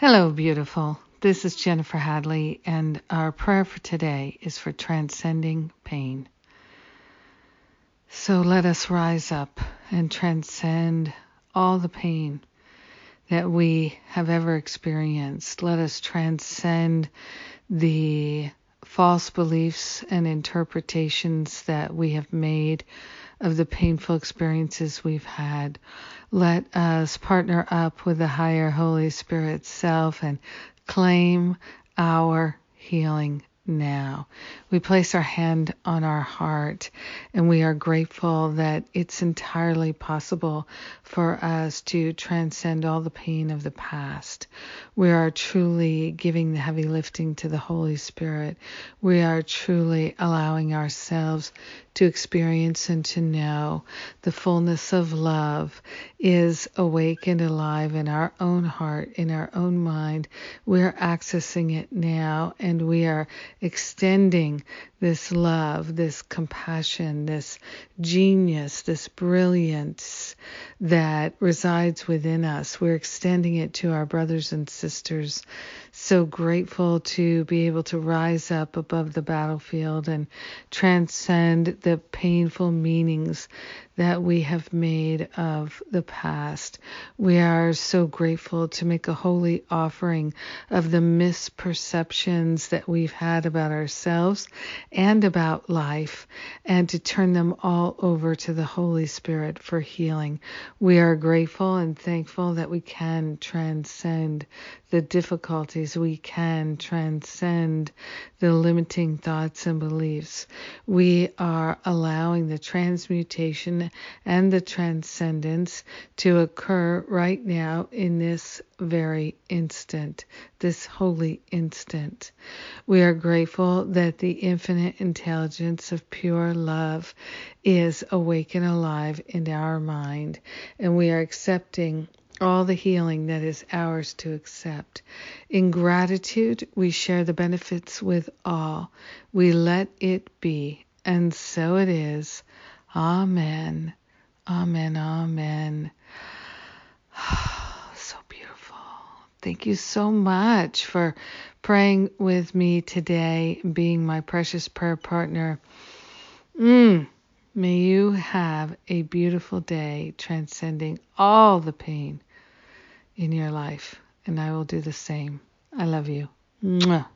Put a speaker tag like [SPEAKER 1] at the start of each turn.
[SPEAKER 1] Hello, beautiful. This is Jennifer Hadley, and our prayer for today is for transcending pain. So let us rise up and transcend all the pain that we have ever experienced. Let us transcend the false beliefs and interpretations that we have made of the painful experiences we've had. Let us partner up with the higher Holy Spirit self and claim our healing now. We place our hand on our heart and we are grateful that it's entirely possible for us to transcend all the pain of the past. We are truly giving the heavy lifting to the Holy Spirit. We are truly allowing ourselves to experience and to know the fullness of love is awake and alive in our own heart, in our own mind. We're accessing it now and we are extending this love, this compassion, this genius, this brilliance that resides within us. We're extending it to our brothers and sisters. So grateful to be able to rise up above the battlefield and transcend the painful meanings that we have made of the past. We are so grateful to make a holy offering of the misperceptions that we've had about ourselves and about life and to turn them all over to the Holy Spirit for healing. We are grateful and thankful that we can transcend the difficulties. We can transcend the limiting thoughts and beliefs. We are allowing the transmutation and the transcendence to occur right now in this very instant, this holy instant. We are grateful that the infinite intelligence of pure love is awake and alive in our mind, and we are accepting all the healing that is ours to accept. In gratitude, we share the benefits with all. We let it be, and so it is. Amen. Amen. Amen. so beautiful. Thank you so much for praying with me today, being my precious prayer partner. Mm. May you have a beautiful day transcending all the pain in your life, and I will do the same. I love you. Mwah.